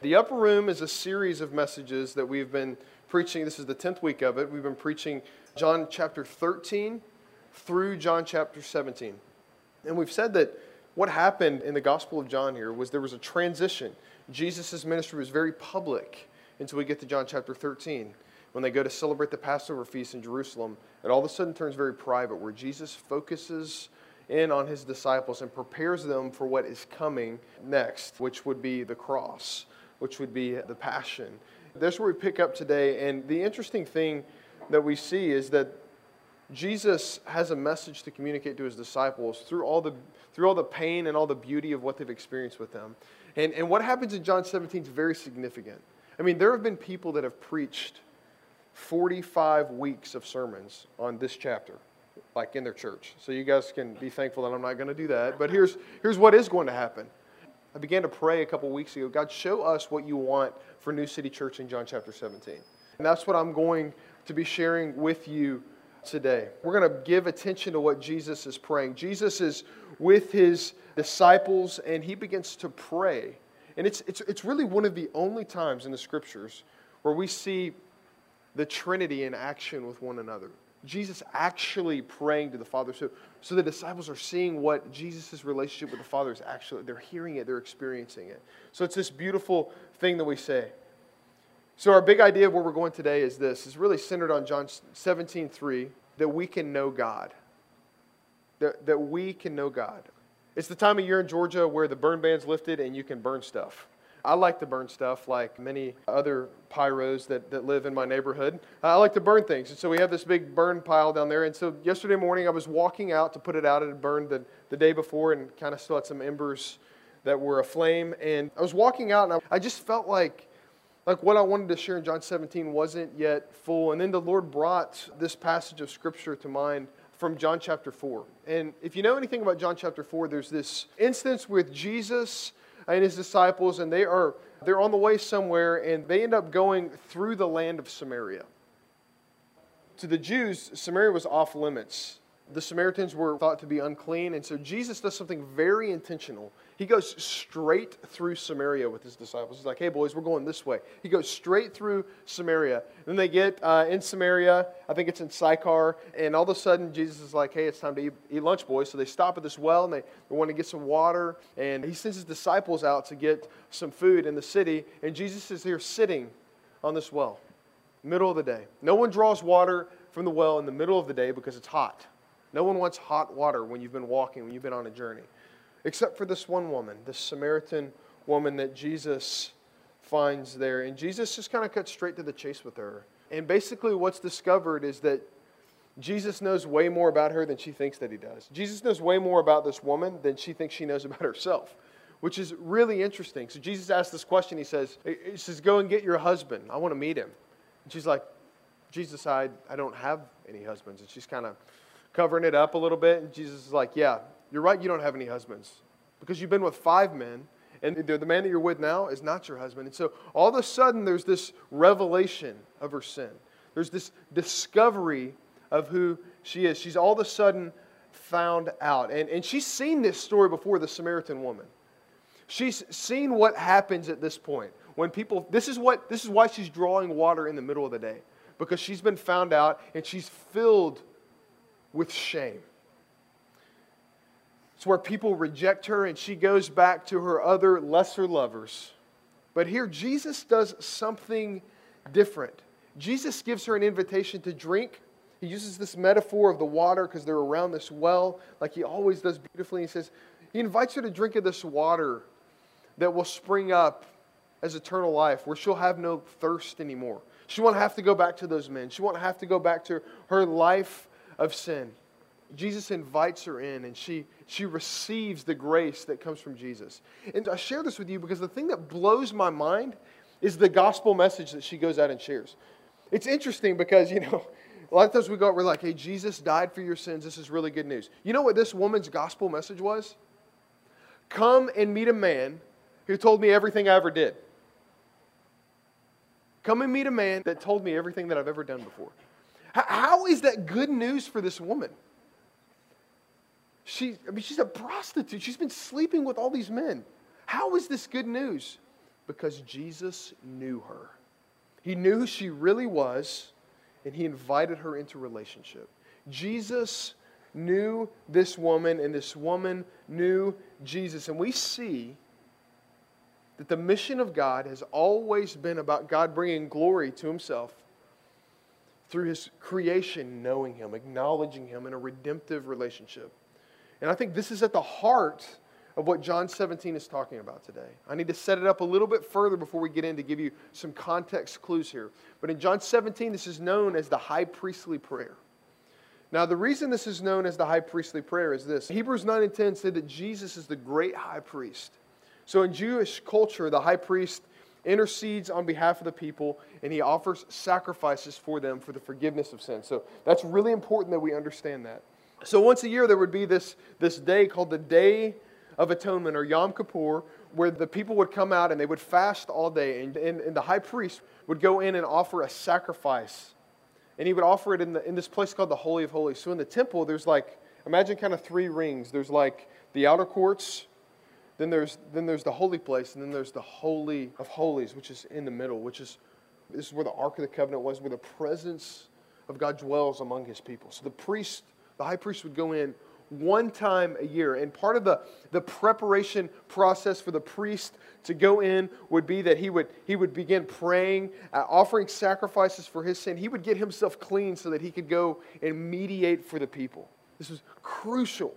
The Upper Room is a series of messages that we've been preaching. This is the 10th week of it. We've been preaching John chapter 13 through John chapter 17. And we've said that what happened in the Gospel of John here was there was a transition. Jesus' ministry was very public until we get to John chapter 13. When they go to celebrate the Passover feast in Jerusalem, it all of a sudden turns very private, where Jesus focuses in on his disciples and prepares them for what is coming next, which would be the cross, which would be the passion. That's where we pick up today. And the interesting thing that we see is that Jesus has a message to communicate to his disciples through all the, through all the pain and all the beauty of what they've experienced with them. And, and what happens in John 17 is very significant. I mean, there have been people that have preached 45 weeks of sermons on this chapter, like in their church. So you guys can be thankful that I'm not going to do that. But here's, here's what is going to happen. I began to pray a couple weeks ago God, show us what you want for New City Church in John chapter 17. And that's what I'm going to be sharing with you today. We're going to give attention to what Jesus is praying. Jesus is with his disciples and he begins to pray. And it's, it's, it's really one of the only times in the scriptures where we see the Trinity in action with one another. Jesus actually praying to the Father. So, so the disciples are seeing what Jesus' relationship with the Father is actually, they're hearing it, they're experiencing it. So it's this beautiful thing that we say. So our big idea of where we're going today is this. It's really centered on John 17, 3, that we can know God. That, that we can know God. It's the time of year in Georgia where the burn ban's lifted and you can burn stuff. I like to burn stuff like many other pyros that, that live in my neighborhood. I like to burn things. And so we have this big burn pile down there. And so yesterday morning I was walking out to put it out. It had burned the, the day before and kind of still had some embers that were aflame. And I was walking out and I, I just felt like like what I wanted to share in John 17 wasn't yet full. And then the Lord brought this passage of scripture to mind from John chapter 4. And if you know anything about John chapter 4, there's this instance with Jesus and his disciples, and they are they're on the way somewhere, and they end up going through the land of Samaria. To the Jews, Samaria was off limits. The Samaritans were thought to be unclean, and so Jesus does something very intentional. He goes straight through Samaria with his disciples. He's like, hey, boys, we're going this way. He goes straight through Samaria. Then they get uh, in Samaria, I think it's in Sychar, and all of a sudden Jesus is like, hey, it's time to eat, eat lunch, boys. So they stop at this well and they, they want to get some water, and he sends his disciples out to get some food in the city, and Jesus is here sitting on this well, middle of the day. No one draws water from the well in the middle of the day because it's hot. No one wants hot water when you've been walking, when you've been on a journey except for this one woman, this Samaritan woman that Jesus finds there. And Jesus just kind of cuts straight to the chase with her. And basically, what's discovered is that Jesus knows way more about her than she thinks that he does. Jesus knows way more about this woman than she thinks she knows about herself, which is really interesting. So Jesus asks this question. He says, He says, Go and get your husband. I want to meet him. And she's like, Jesus, I, I don't have any husbands. And she's kind of covering it up a little bit. And Jesus is like, Yeah, you're right, you don't have any husbands because you've been with five men, and the man that you're with now is not your husband. And so all of a sudden, there's this revelation of her sin. There's this discovery of who she is. She's all of a sudden found out. And, and she's seen this story before, the Samaritan woman. She's seen what happens at this point. When people, this is, what, this is why she's drawing water in the middle of the day, because she's been found out and she's filled with shame. It's where people reject her and she goes back to her other lesser lovers. But here, Jesus does something different. Jesus gives her an invitation to drink. He uses this metaphor of the water because they're around this well, like he always does beautifully. He says, He invites her to drink of this water that will spring up as eternal life, where she'll have no thirst anymore. She won't have to go back to those men, she won't have to go back to her life of sin. Jesus invites her in and she, she receives the grace that comes from Jesus. And I share this with you because the thing that blows my mind is the gospel message that she goes out and shares. It's interesting because, you know, a lot of times we go, we're like, hey, Jesus died for your sins. This is really good news. You know what this woman's gospel message was? Come and meet a man who told me everything I ever did. Come and meet a man that told me everything that I've ever done before. How is that good news for this woman? She, I mean, she's a prostitute. She's been sleeping with all these men. How is this good news? Because Jesus knew her. He knew who she really was, and he invited her into relationship. Jesus knew this woman, and this woman knew Jesus. And we see that the mission of God has always been about God bringing glory to himself through his creation, knowing him, acknowledging him in a redemptive relationship. And I think this is at the heart of what John 17 is talking about today. I need to set it up a little bit further before we get in to give you some context clues here. But in John 17, this is known as the high priestly prayer. Now, the reason this is known as the high priestly prayer is this Hebrews 9 and 10 said that Jesus is the great high priest. So, in Jewish culture, the high priest intercedes on behalf of the people and he offers sacrifices for them for the forgiveness of sins. So, that's really important that we understand that. So, once a year, there would be this, this day called the Day of Atonement or Yom Kippur, where the people would come out and they would fast all day, and, and, and the high priest would go in and offer a sacrifice and he would offer it in, the, in this place called the Holy of Holies. So in the temple, there's like, imagine kind of three rings. There's like the outer courts, then there's, then there's the holy place, and then there's the Holy of Holies, which is in the middle, which is, this is where the Ark of the Covenant was, where the presence of God dwells among his people. So the priest, the high priest would go in one time a year. And part of the, the preparation process for the priest to go in would be that he would, he would begin praying, uh, offering sacrifices for his sin. He would get himself clean so that he could go and mediate for the people. This was crucial.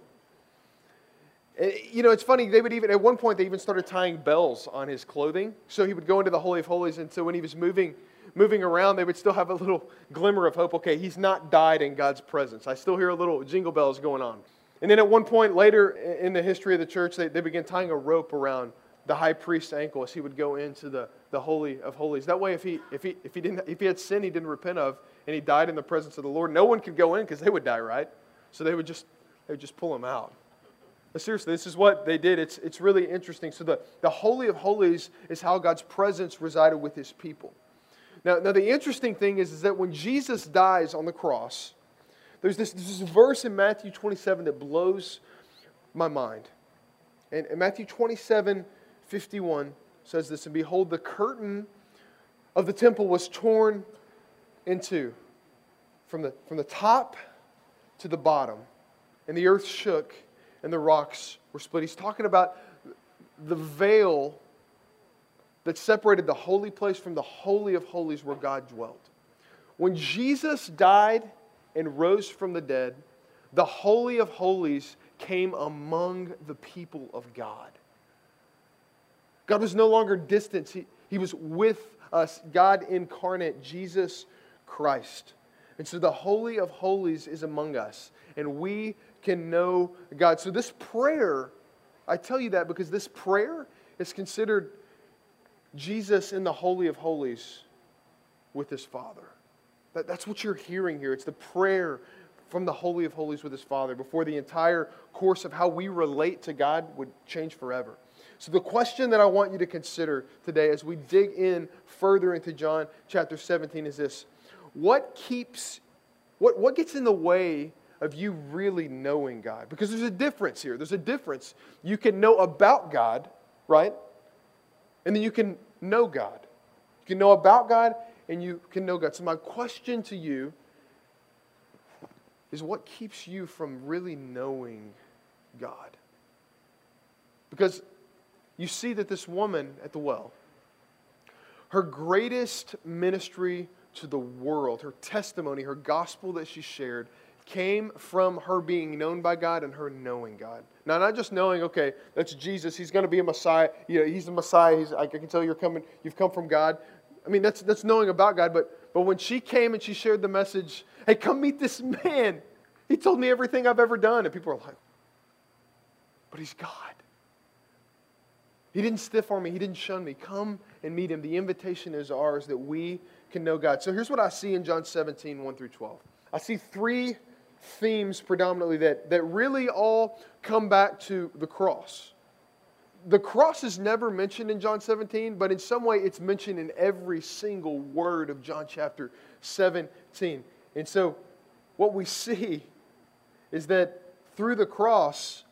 And, you know, it's funny, they would even, at one point, they even started tying bells on his clothing. So he would go into the Holy of Holies, and so when he was moving, moving around, they would still have a little glimmer of hope. Okay, he's not died in God's presence. I still hear a little jingle bells going on. And then at one point later in the history of the church, they, they began tying a rope around the high priest's ankle as he would go into the, the Holy of Holies. That way, if he, if, he, if, he didn't, if he had sin he didn't repent of and he died in the presence of the Lord, no one could go in because they would die, right? So they would just, they would just pull him out. Seriously, this is what they did. It's, it's really interesting. So the, the Holy of Holies is how God's presence resided with his people. Now, now the interesting thing is, is that when Jesus dies on the cross, there's this, this verse in Matthew 27 that blows my mind. And, and Matthew 27 51 says this And behold, the curtain of the temple was torn in two from the, from the top to the bottom, and the earth shook and the rocks were split. He's talking about the veil that separated the holy place from the holy of holies where God dwelt. When Jesus died and rose from the dead, the Holy of Holies came among the people of God. God was no longer distant, He, he was with us, God incarnate, Jesus Christ. And so the Holy of Holies is among us, and we can know God. So this prayer, I tell you that because this prayer is considered Jesus in the Holy of Holies with his Father. That, that's what you're hearing here. It's the prayer from the Holy of Holies with his Father before the entire course of how we relate to God would change forever. So, the question that I want you to consider today as we dig in further into John chapter 17 is this What keeps, what, what gets in the way of you really knowing God? Because there's a difference here. There's a difference. You can know about God, right? And then you can know God. You can know about God and you can know God. So, my question to you is what keeps you from really knowing God? Because you see that this woman at the well, her greatest ministry to the world, her testimony, her gospel that she shared, came from her being known by God and her knowing God. Now, not just knowing, okay, that's Jesus, he's going to be a Messiah. You know, he's the Messiah. He's, I can tell you're coming, you've come from God. I mean, that's, that's knowing about God, but, but when she came and she shared the message, hey, come meet this man. He told me everything I've ever done. And people are like, but he's God. He didn't stiff arm me, he didn't shun me. Come and meet him. The invitation is ours that we can know God. So here's what I see in John 17, 1 through 12. I see three themes predominantly that, that really all come back to the cross the cross is never mentioned in John 17, but in some way it's mentioned in every single word of John chapter 17. And so what we see is that through the cross,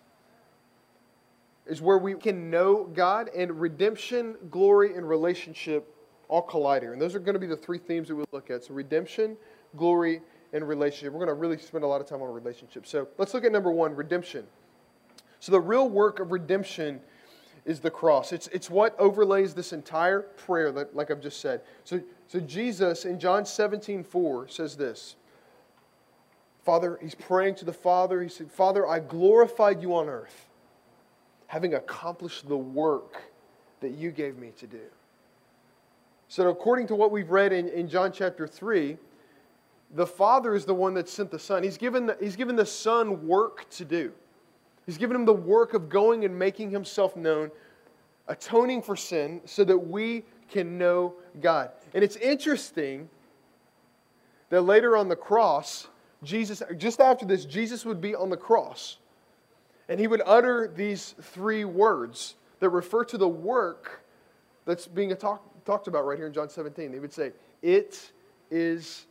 is where we can know God, and redemption, glory, and relationship all collide here. And those are going to be the three themes that we look at. So, redemption, glory, and relationship. We're going to really spend a lot of time on relationships. So, let's look at number one redemption. So, the real work of redemption is the cross. It's, it's what overlays this entire prayer, that, like I've just said. So, so, Jesus in John 17 4 says this Father, he's praying to the Father. He said, Father, I glorified you on earth having accomplished the work that you gave me to do. So, according to what we've read in, in John chapter 3, the Father is the one that sent the Son. He's given the, he's given the Son work to do. He's given him the work of going and making himself known, atoning for sin, so that we can know God. And it's interesting that later on the cross, Jesus, just after this, Jesus would be on the cross. And he would utter these three words that refer to the work that's being talk, talked about right here in John 17. He would say, It is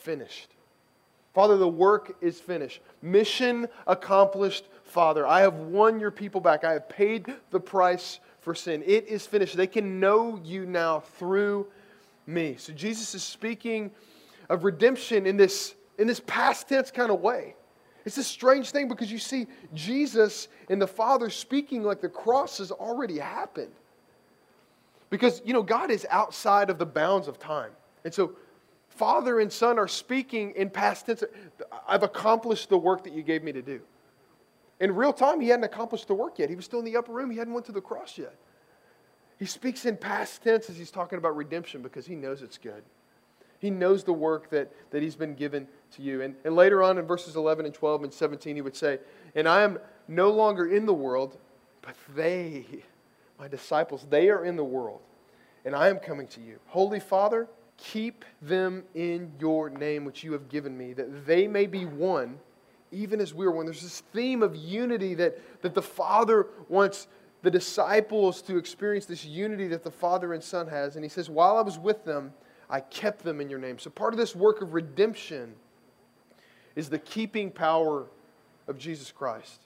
finished. Father, the work is finished. Mission accomplished, Father. I have won your people back. I have paid the price for sin. It is finished. They can know you now through me. So Jesus is speaking of redemption in this, in this past tense kind of way. It's a strange thing because you see Jesus and the Father speaking like the cross has already happened. Because, you know, God is outside of the bounds of time. And so, Father and Son are speaking in past tense. I've accomplished the work that you gave me to do. In real time, he hadn't accomplished the work yet. He was still in the upper room. He hadn't went to the cross yet. He speaks in past tense as he's talking about redemption because he knows it's good. He knows the work that, that he's been given to you. And, and later on in verses 11 and 12 and 17, he would say, And I am no longer in the world, but they, my disciples, they are in the world, and I am coming to you. Holy Father, keep them in your name which you have given me, that they may be one, even as we are one. There's this theme of unity that, that the Father wants the disciples to experience this unity that the Father and Son has. And he says, While I was with them, I kept them in your name. So part of this work of redemption is the keeping power of Jesus Christ.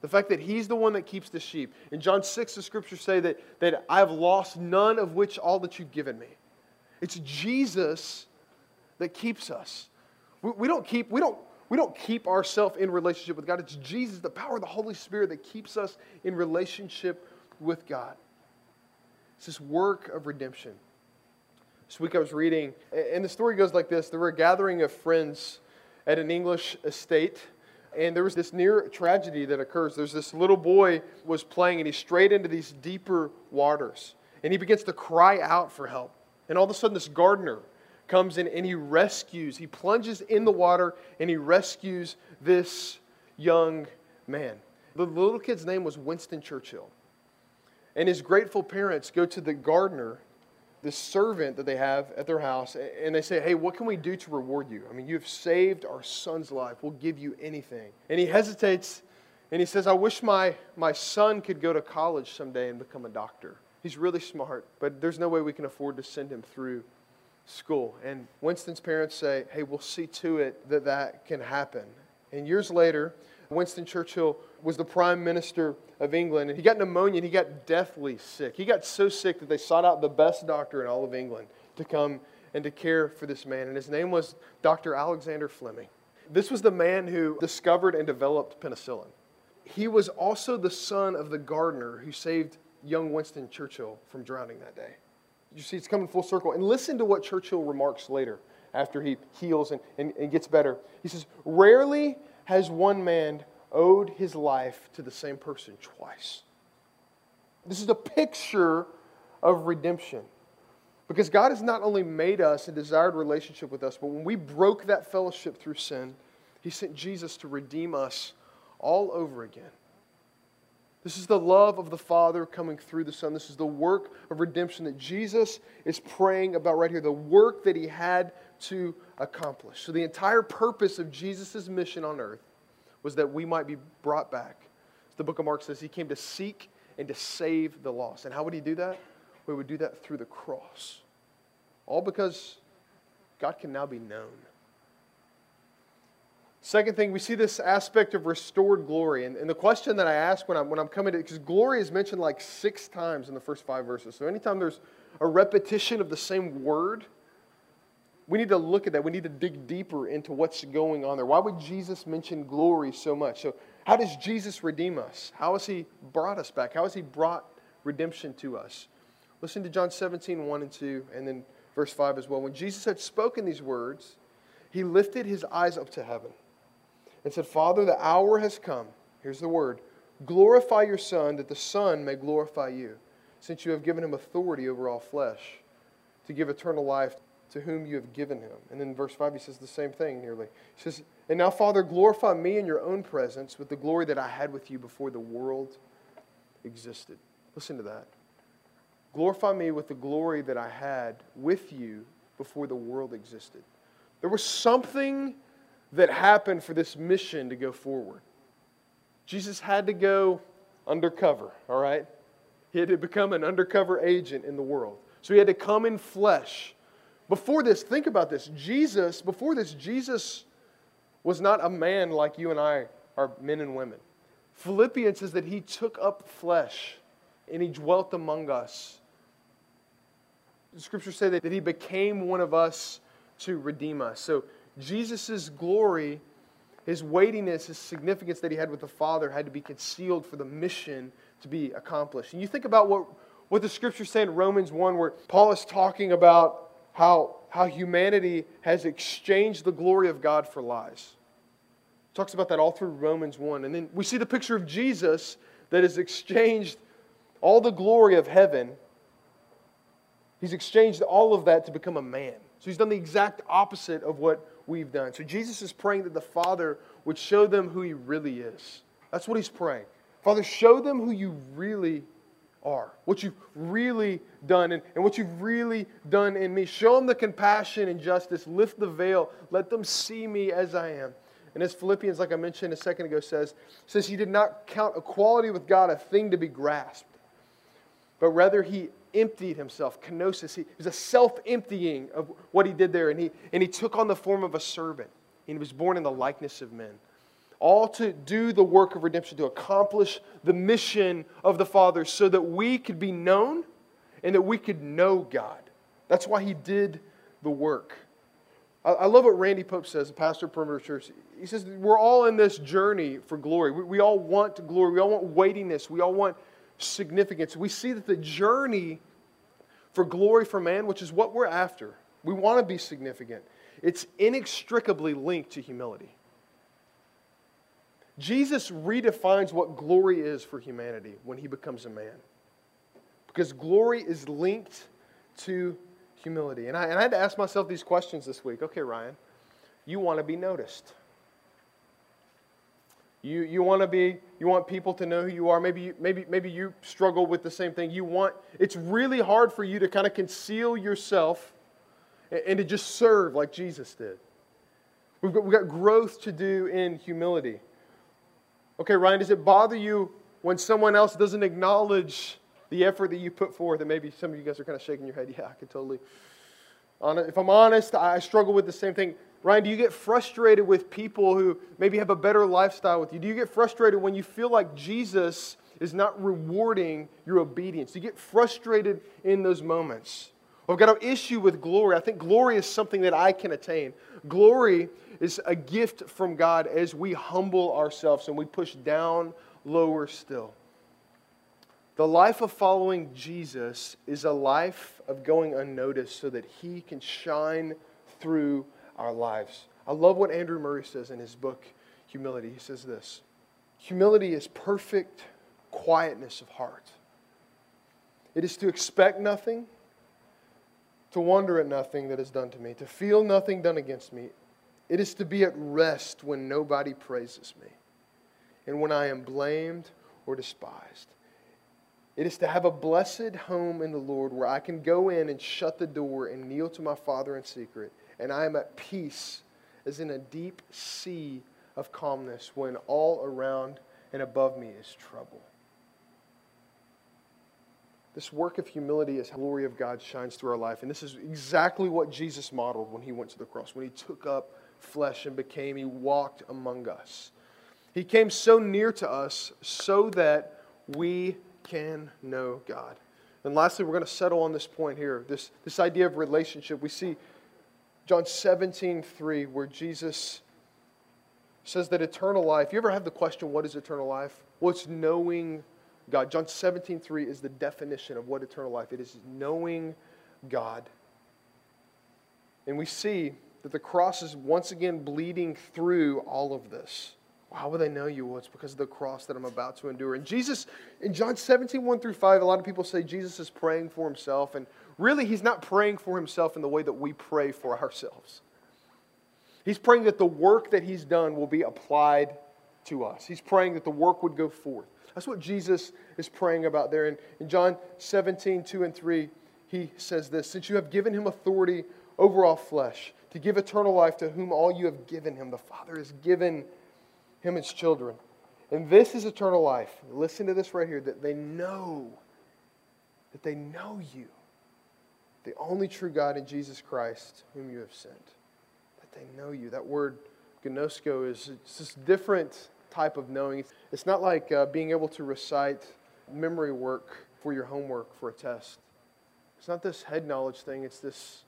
The fact that he's the one that keeps the sheep. In John 6, the scriptures say that, that I have lost none of which all that you've given me. It's Jesus that keeps us. We, we don't keep, we don't, we don't keep ourselves in relationship with God. It's Jesus, the power of the Holy Spirit, that keeps us in relationship with God. It's this work of redemption. This week I was reading, and the story goes like this There were a gathering of friends at an English estate, and there was this near tragedy that occurs. There's this little boy was playing, and he's strayed into these deeper waters, and he begins to cry out for help. And all of a sudden, this gardener comes in and he rescues, he plunges in the water and he rescues this young man. The little kid's name was Winston Churchill. And his grateful parents go to the gardener this servant that they have at their house, and they say, Hey, what can we do to reward you? I mean, you have saved our son's life. We'll give you anything. And he hesitates and he says, I wish my, my son could go to college someday and become a doctor. He's really smart, but there's no way we can afford to send him through school. And Winston's parents say, Hey, we'll see to it that that can happen. And years later, Winston Churchill was the prime minister of England, and he got pneumonia and he got deathly sick. He got so sick that they sought out the best doctor in all of England to come and to care for this man. And his name was Dr. Alexander Fleming. This was the man who discovered and developed penicillin. He was also the son of the gardener who saved young Winston Churchill from drowning that day. You see, it's coming full circle. And listen to what Churchill remarks later after he heals and, and, and gets better. He says, Rarely has one man owed his life to the same person twice. This is a picture of redemption. Because God has not only made us a desired relationship with us, but when we broke that fellowship through sin, He sent Jesus to redeem us all over again. This is the love of the Father coming through the Son. This is the work of redemption that Jesus is praying about right here, the work that He had to accomplish. So, the entire purpose of Jesus' mission on earth was that we might be brought back. The book of Mark says, He came to seek and to save the lost. And how would He do that? We would do that through the cross. All because God can now be known. Second thing, we see this aspect of restored glory. And, and the question that I ask when I'm, when I'm coming to, because glory is mentioned like six times in the first five verses. So anytime there's a repetition of the same word, we need to look at that. We need to dig deeper into what's going on there. Why would Jesus mention glory so much? So, how does Jesus redeem us? How has he brought us back? How has he brought redemption to us? Listen to John 17, 1 and 2, and then verse 5 as well. When Jesus had spoken these words, he lifted his eyes up to heaven and said, Father, the hour has come. Here's the word glorify your Son, that the Son may glorify you, since you have given him authority over all flesh, to give eternal life to whom you have given him. And then verse 5, he says the same thing nearly. He says, And now, Father, glorify me in your own presence with the glory that I had with you before the world existed. Listen to that. Glorify me with the glory that I had with you before the world existed. There was something that happened for this mission to go forward. Jesus had to go undercover, all right? He had to become an undercover agent in the world. So he had to come in flesh. Before this, think about this. Jesus, before this, Jesus was not a man like you and I are men and women. Philippians says that he took up flesh and he dwelt among us. The scriptures say that, he became one of us to redeem us. So Jesus' glory, his weightiness, his significance that he had with the Father had to be concealed for the mission to be accomplished. And you think about what, what the scriptures say in Romans 1, where Paul is talking about how, how humanity has exchanged the glory of God for lies. Talks about that all through Romans 1. And then we see the picture of Jesus that has exchanged all the glory of heaven. He's exchanged all of that to become a man. So he's done the exact opposite of what we've done. So Jesus is praying that the Father would show them who he really is. That's what he's praying. Father, show them who you really are, what you've really done, and, and what you've really done in me. Show them the compassion and justice. Lift the veil. Let them see me as I am. And as Philippians, like I mentioned a second ago, says, since he did not count equality with God a thing to be grasped, but rather he emptied himself. Kenosis. He, it was a self emptying of what he did there. And he, and he took on the form of a servant. And he was born in the likeness of men. All to do the work of redemption, to accomplish the mission of the Father so that we could be known and that we could know God. That's why he did the work. I, I love what Randy Pope says, a pastor of Perimeter Church. He says, We're all in this journey for glory. We, we all want glory. We all want weightiness. We all want significance. We see that the journey for glory for man, which is what we're after, we want to be significant, it's inextricably linked to humility. Jesus redefines what glory is for humanity when he becomes a man. Because glory is linked to humility. And I, and I had to ask myself these questions this week. Okay, Ryan, you want to be noticed. You, you want to be, you want people to know who you are. Maybe, you, maybe, maybe you struggle with the same thing. You want, it's really hard for you to kind of conceal yourself and, and to just serve like Jesus did. We've got, we've got growth to do in humility. Okay, Ryan, does it bother you when someone else doesn't acknowledge the effort that you put forth? And maybe some of you guys are kind of shaking your head. Yeah, I can totally. If I'm honest, I struggle with the same thing. Ryan, do you get frustrated with people who maybe have a better lifestyle with you? Do you get frustrated when you feel like Jesus is not rewarding your obedience? Do you get frustrated in those moments? I've got an issue with glory. I think glory is something that I can attain. Glory is a gift from God as we humble ourselves and we push down lower still. The life of following Jesus is a life of going unnoticed so that He can shine through our lives. I love what Andrew Murray says in his book, Humility. He says this Humility is perfect quietness of heart. It is to expect nothing, to wonder at nothing that is done to me, to feel nothing done against me. It is to be at rest when nobody praises me and when I am blamed or despised. It is to have a blessed home in the Lord where I can go in and shut the door and kneel to my Father in secret and I am at peace as in a deep sea of calmness when all around and above me is trouble. This work of humility as glory of God shines through our life. And this is exactly what Jesus modeled when he went to the cross, when he took up flesh and became, he walked among us. He came so near to us so that we can know God. And lastly, we're going to settle on this point here this, this idea of relationship. We see John 17, 3, where Jesus says that eternal life, you ever have the question, what is eternal life? Well, it's knowing God. John 17, 3 is the definition of what eternal life it is knowing God. And we see that the cross is once again bleeding through all of this. How will they know you? Well, it's because of the cross that I'm about to endure. And Jesus, in John 17, 1 through 5, a lot of people say Jesus is praying for himself. And really, he's not praying for himself in the way that we pray for ourselves. He's praying that the work that he's done will be applied to us. He's praying that the work would go forth. That's what Jesus is praying about there. In, in John 17, 2 and 3, he says this Since you have given him authority over all flesh, to give eternal life to whom all you have given him, the Father has given him his children. And this is eternal life. Listen to this right here that they know, that they know you, the only true God in Jesus Christ, whom you have sent. That they know you. That word, gnosko, is it's this different type of knowing. It's not like uh, being able to recite memory work for your homework for a test. It's not this head knowledge thing, it's this,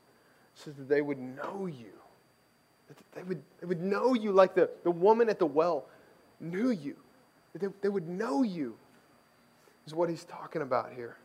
so that they would know you That they would, they would know you like the, the woman at the well knew you. That They, they would know you, is what he's talking about here.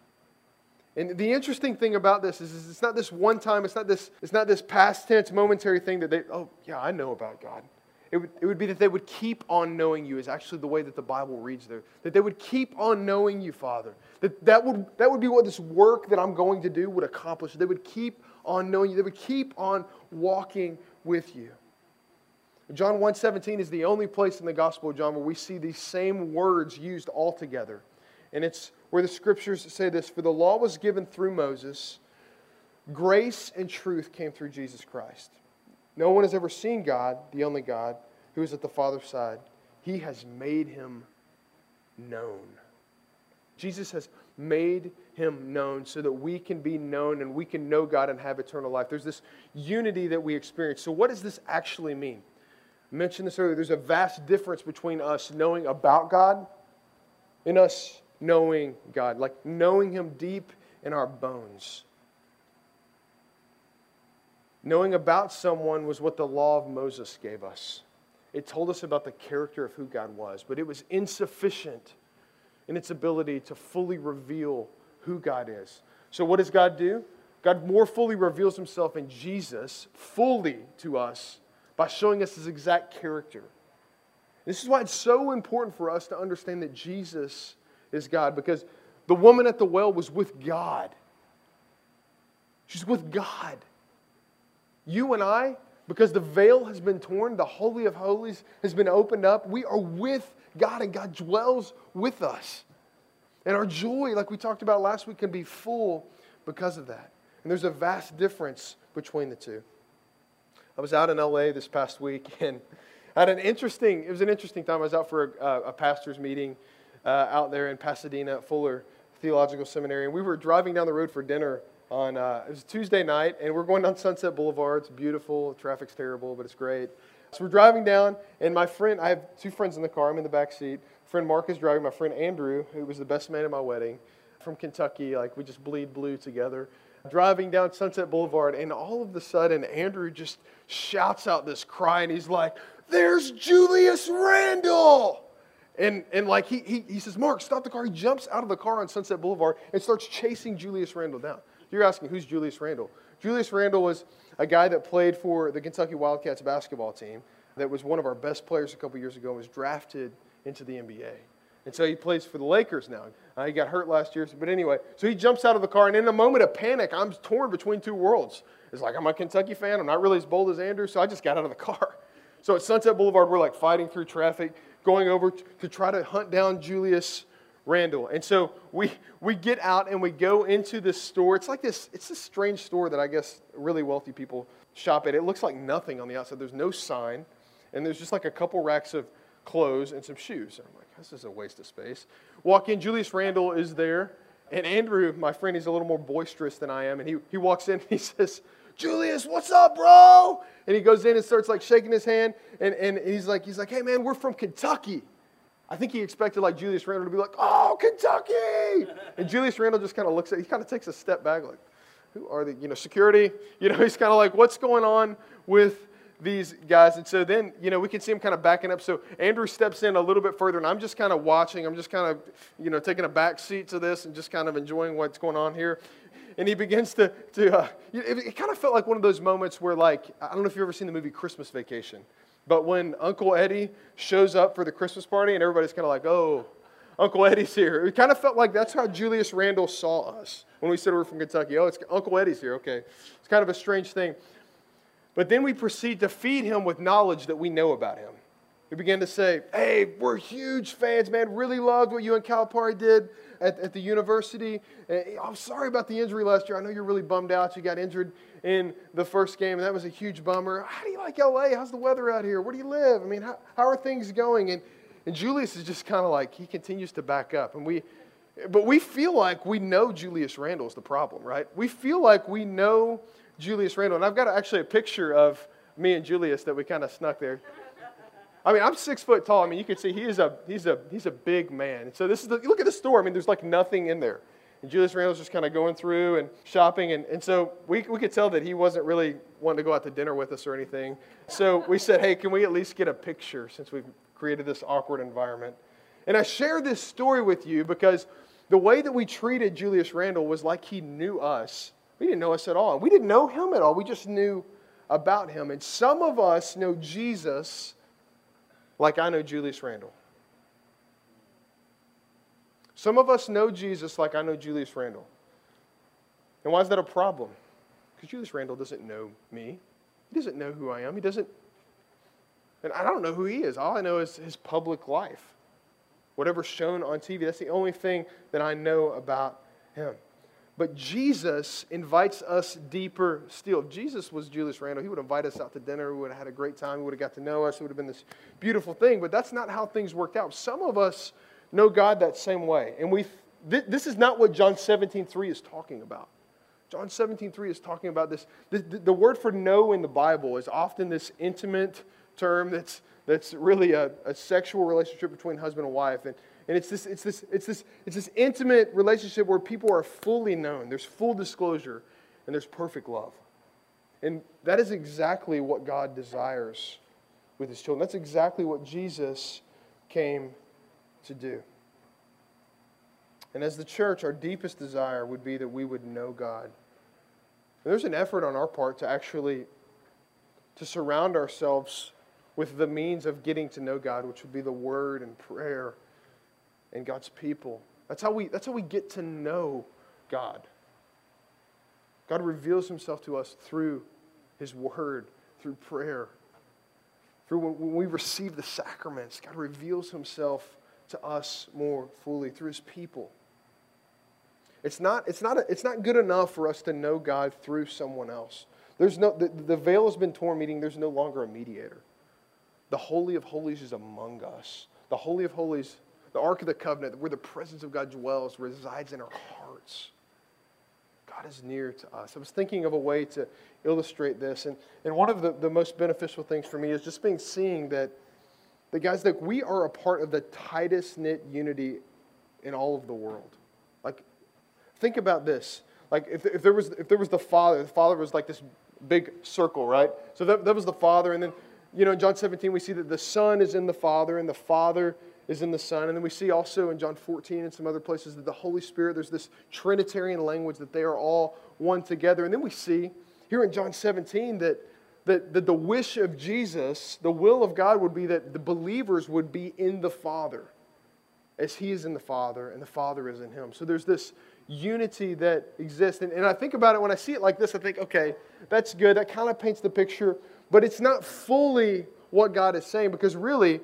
And the interesting thing about this is, is it's not this one time, it's not this, it's not this past tense, momentary thing that they, oh, yeah, I know about God. It would, it would be that they would keep on knowing you, is actually the way that the Bible reads there. That they would keep on knowing you, Father. That, that, would, that would be what this work that I'm going to do would accomplish. They would keep on knowing you. They would keep on walking with you. John 1:17 is the only place in the Gospel of John where we see these same words used all together. And it's where the scriptures say this, for the law was given through Moses, grace and truth came through Jesus Christ. No one has ever seen God, the only God, who is at the Father's side. He has made him known. Jesus has made him known so that we can be known and we can know God and have eternal life. There's this unity that we experience. So, what does this actually mean? I mentioned this earlier. There's a vast difference between us knowing about God and us knowing God, like knowing Him deep in our bones. Knowing about someone was what the law of Moses gave us. It told us about the character of who God was, but it was insufficient in its ability to fully reveal who God is. So, what does God do? God more fully reveals himself in Jesus fully to us by showing us his exact character. This is why it's so important for us to understand that Jesus is God, because the woman at the well was with God. She's with God. You and I, because the veil has been torn, the Holy of Holies has been opened up, we are with God, and God dwells with us. And our joy, like we talked about last week, can be full because of that. And there's a vast difference between the two. I was out in LA this past week and I had an interesting, it was an interesting time. I was out for a, a pastor's meeting uh, out there in Pasadena at Fuller Theological Seminary. And we were driving down the road for dinner on, uh, it was Tuesday night, and we're going down Sunset Boulevard. It's beautiful. Traffic's terrible, but it's great. So we're driving down, and my friend, I have two friends in the car. I'm in the back seat. Friend Mark is driving. My friend Andrew, who was the best man at my wedding, from Kentucky. Like we just bleed blue together driving down Sunset Boulevard, and all of a sudden, Andrew just shouts out this cry, and he's like, There's Julius Randle! And, and like he, he, he says, Mark, stop the car. He jumps out of the car on Sunset Boulevard and starts chasing Julius Randle down. You're asking, who's Julius Randle? Julius Randle was a guy that played for the Kentucky Wildcats basketball team that was one of our best players a couple years ago and was drafted into the NBA. And so he plays for the Lakers now. Uh, he got hurt last year. But anyway, so he jumps out of the car, and in a moment of panic, I'm torn between two worlds. It's like, I'm a Kentucky fan. I'm not really as bold as Andrew, so I just got out of the car. So at Sunset Boulevard, we're like fighting through traffic, going over to try to hunt down Julius Randle. And so we, we get out and we go into this store. It's like this, it's this strange store that I guess really wealthy people shop at. It looks like nothing on the outside. There's no sign, and there's just like a couple racks of clothes and some shoes. And I'm like, this is a waste of space. Walk in, Julius Randle is there. And Andrew, my friend, he's a little more boisterous than I am. And he, he walks in and he says, Julius, what's up, bro? And he goes in and starts like shaking his hand. And, and he's like, he's like, hey man, we're from Kentucky. I think he expected like Julius Randle to be like, oh, Kentucky. And Julius Randle just kind of looks at, he kind of takes a step back, like, who are the, you know, security? You know, he's kind of like, what's going on with these guys? And so then, you know, we can see him kind of backing up. So Andrew steps in a little bit further, and I'm just kind of watching. I'm just kind of, you know, taking a back seat to this and just kind of enjoying what's going on here. And he begins to, to uh, it, it kind of felt like one of those moments where, like, I don't know if you've ever seen the movie Christmas Vacation. But when Uncle Eddie shows up for the Christmas party and everybody's kind of like, oh, Uncle Eddie's here. It kind of felt like that's how Julius Randle saw us when we said we are from Kentucky. Oh, it's Uncle Eddie's here. Okay. It's kind of a strange thing. But then we proceed to feed him with knowledge that we know about him. We begin to say, hey, we're huge fans, man. Really loved what you and Calipari did at, at the university. Eh, eh, I'm sorry about the injury last year. I know you're really bummed out. You got injured in the first game, and that was a huge bummer. How do you like LA? How's the weather out here? Where do you live? I mean, how, how are things going? And, and Julius is just kind of like, he continues to back up. And we, but we feel like we know Julius Randle is the problem, right? We feel like we know Julius Randle. And I've got actually a picture of me and Julius that we kind of snuck there. I mean, I'm six foot tall. I mean, you can see he is a, he's a, he's a big man. So this is the, look at the store. I mean, there's like nothing in there. And Julius Randle's just kind of going through and shopping. And, and so we, we could tell that he wasn't really wanting to go out to dinner with us or anything. So we said, hey, can we at least get a picture since we've created this awkward environment? And I share this story with you because the way that we treated Julius Randle was like he knew us. We didn't know us at all. We didn't know him at all. We just knew about him. And some of us know Jesus like I know Julius Randle. Some of us know Jesus like I know Julius Randle. And why is that a problem? Because Julius Randle doesn't know me. He doesn't know who I am. He doesn't, and I don't know who he is. All I know is his public life. Whatever's shown on TV, that's the only thing that I know about him. But Jesus invites us deeper still. If Jesus was Julius Randle, he would invite us out to dinner. We would have had a great time. We would have got to know us. It would have been this beautiful thing. But that's not how things worked out. Some of us know God that same way. And we th- this is not what John 17, 3 is talking about. John 17, 3 is talking about this. The, the, the word for know in the Bible is often this intimate term that's, that's really a, a sexual relationship between husband and wife. And, and it's this, it's, this, it's, this, it's this intimate relationship where people are fully known. There's full disclosure and there's perfect love. And that is exactly what God desires with his children. That's exactly what Jesus came to do. And as the church, our deepest desire would be that we would know God. And there's an effort on our part to actually to surround ourselves with the means of getting to know God, which would be the word and prayer and God's people. That's how we, that's how we get to know God. God reveals himself to us through his word, through prayer. Through when we receive the sacraments, God reveals himself to us more fully through his people. It's not, it's not, a, it's not good enough for us to know God through someone else. There's no, the, the veil has been torn, meaning there's no longer a mediator. The Holy of Holies is among us. The Holy of Holies, the Ark of the Covenant, where the presence of God dwells, resides in our hearts. God is near to us. I was thinking of a way to illustrate this, and, and one of the, the most beneficial things for me is just being seeing that that, guys, that we are a part of the tightest knit unity in all of the world. Like, think about this. Like, if, if, there was, if there was the Father, the Father was like this big circle, right? So that, that was the Father. And then, you know, in John 17, we see that the Son is in the Father and the Father is in the Son. And then we see also in John 14 and some other places that the Holy Spirit, there's this Trinitarian language that they are all one together. And then we see here in John 17 that that, that the wish of Jesus, the will of God would be that the believers would be in the Father as He is in the Father and the Father is in Him. So there's this unity that exists. And, and I think about it when I see it like this, I think, okay, that's good. That kind of paints the picture, but it's not fully what God is saying because really,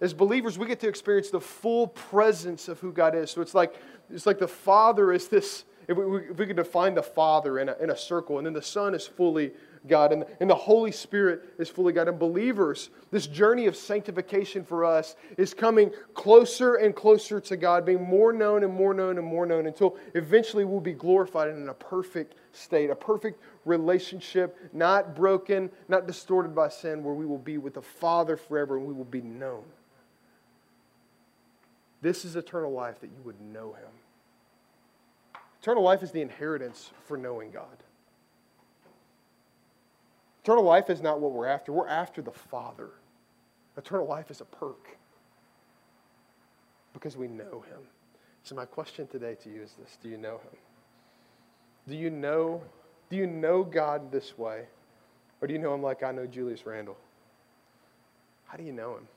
as believers, we get to experience the full presence of who God is. So it's like, it's like the Father is this if we, if we could define the Father in a, in a circle, and then the Son is fully God, and, and the Holy Spirit is fully God. And believers, this journey of sanctification for us is coming closer and closer to God, being more known and more known and more known until eventually we'll be glorified in a perfect state, a perfect relationship, not broken, not distorted by sin, where we will be with the Father forever and we will be known. This is eternal life that you would know Him. Eternal life is the inheritance for knowing God. Eternal life is not what we're after. We're after the Father. Eternal life is a perk because we know Him. So, my question today to you is this Do you know Him? Do you know, do you know God this way? Or do you know Him like I know Julius Randle? How do you know Him?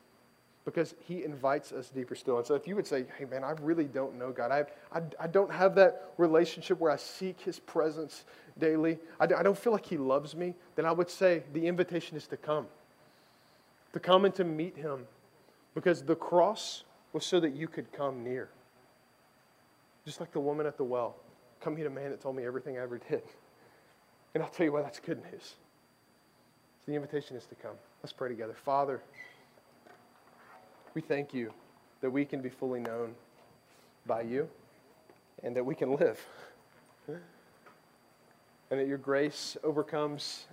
Because he invites us deeper still. And so if you would say, hey, man, I really don't know God, I, I, I don't have that relationship where I seek his presence daily, I, I don't feel like he loves me, then I would say the invitation is to come, to come and to meet him because the cross was so that you could come near. Just like the woman at the well. Come meet a man that told me everything I ever did. And I'll tell you why that's good news. So the invitation is to come. Let's pray together. Father, we thank you that we can be fully known by you and that we can live. And that your grace overcomes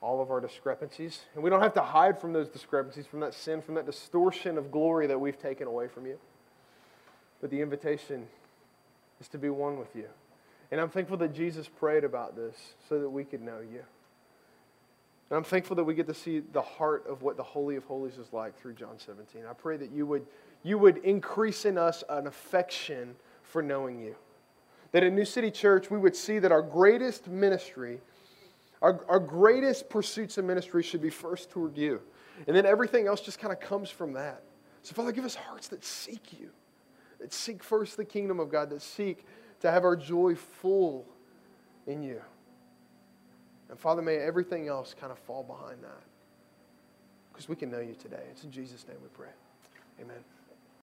all of our discrepancies. And we don't have to hide from those discrepancies, from that sin, from that distortion of glory that we've taken away from you. But the invitation is to be one with you. And I'm thankful that Jesus prayed about this so that we could know you. And I'm thankful that we get to see the heart of what the Holy of Holies is like through John 17. I pray that you would, you would increase in us an affection for knowing you. That in New City Church, we would see that our greatest ministry, our, our greatest pursuits of ministry should be first toward you. And then everything else just kind of comes from that. So, Father, give us hearts that seek you, that seek first the kingdom of God, that seek to have our joy full in you. And Father, may everything else kind of fall behind that. Because we can know you today. It's in Jesus' name we pray. Amen.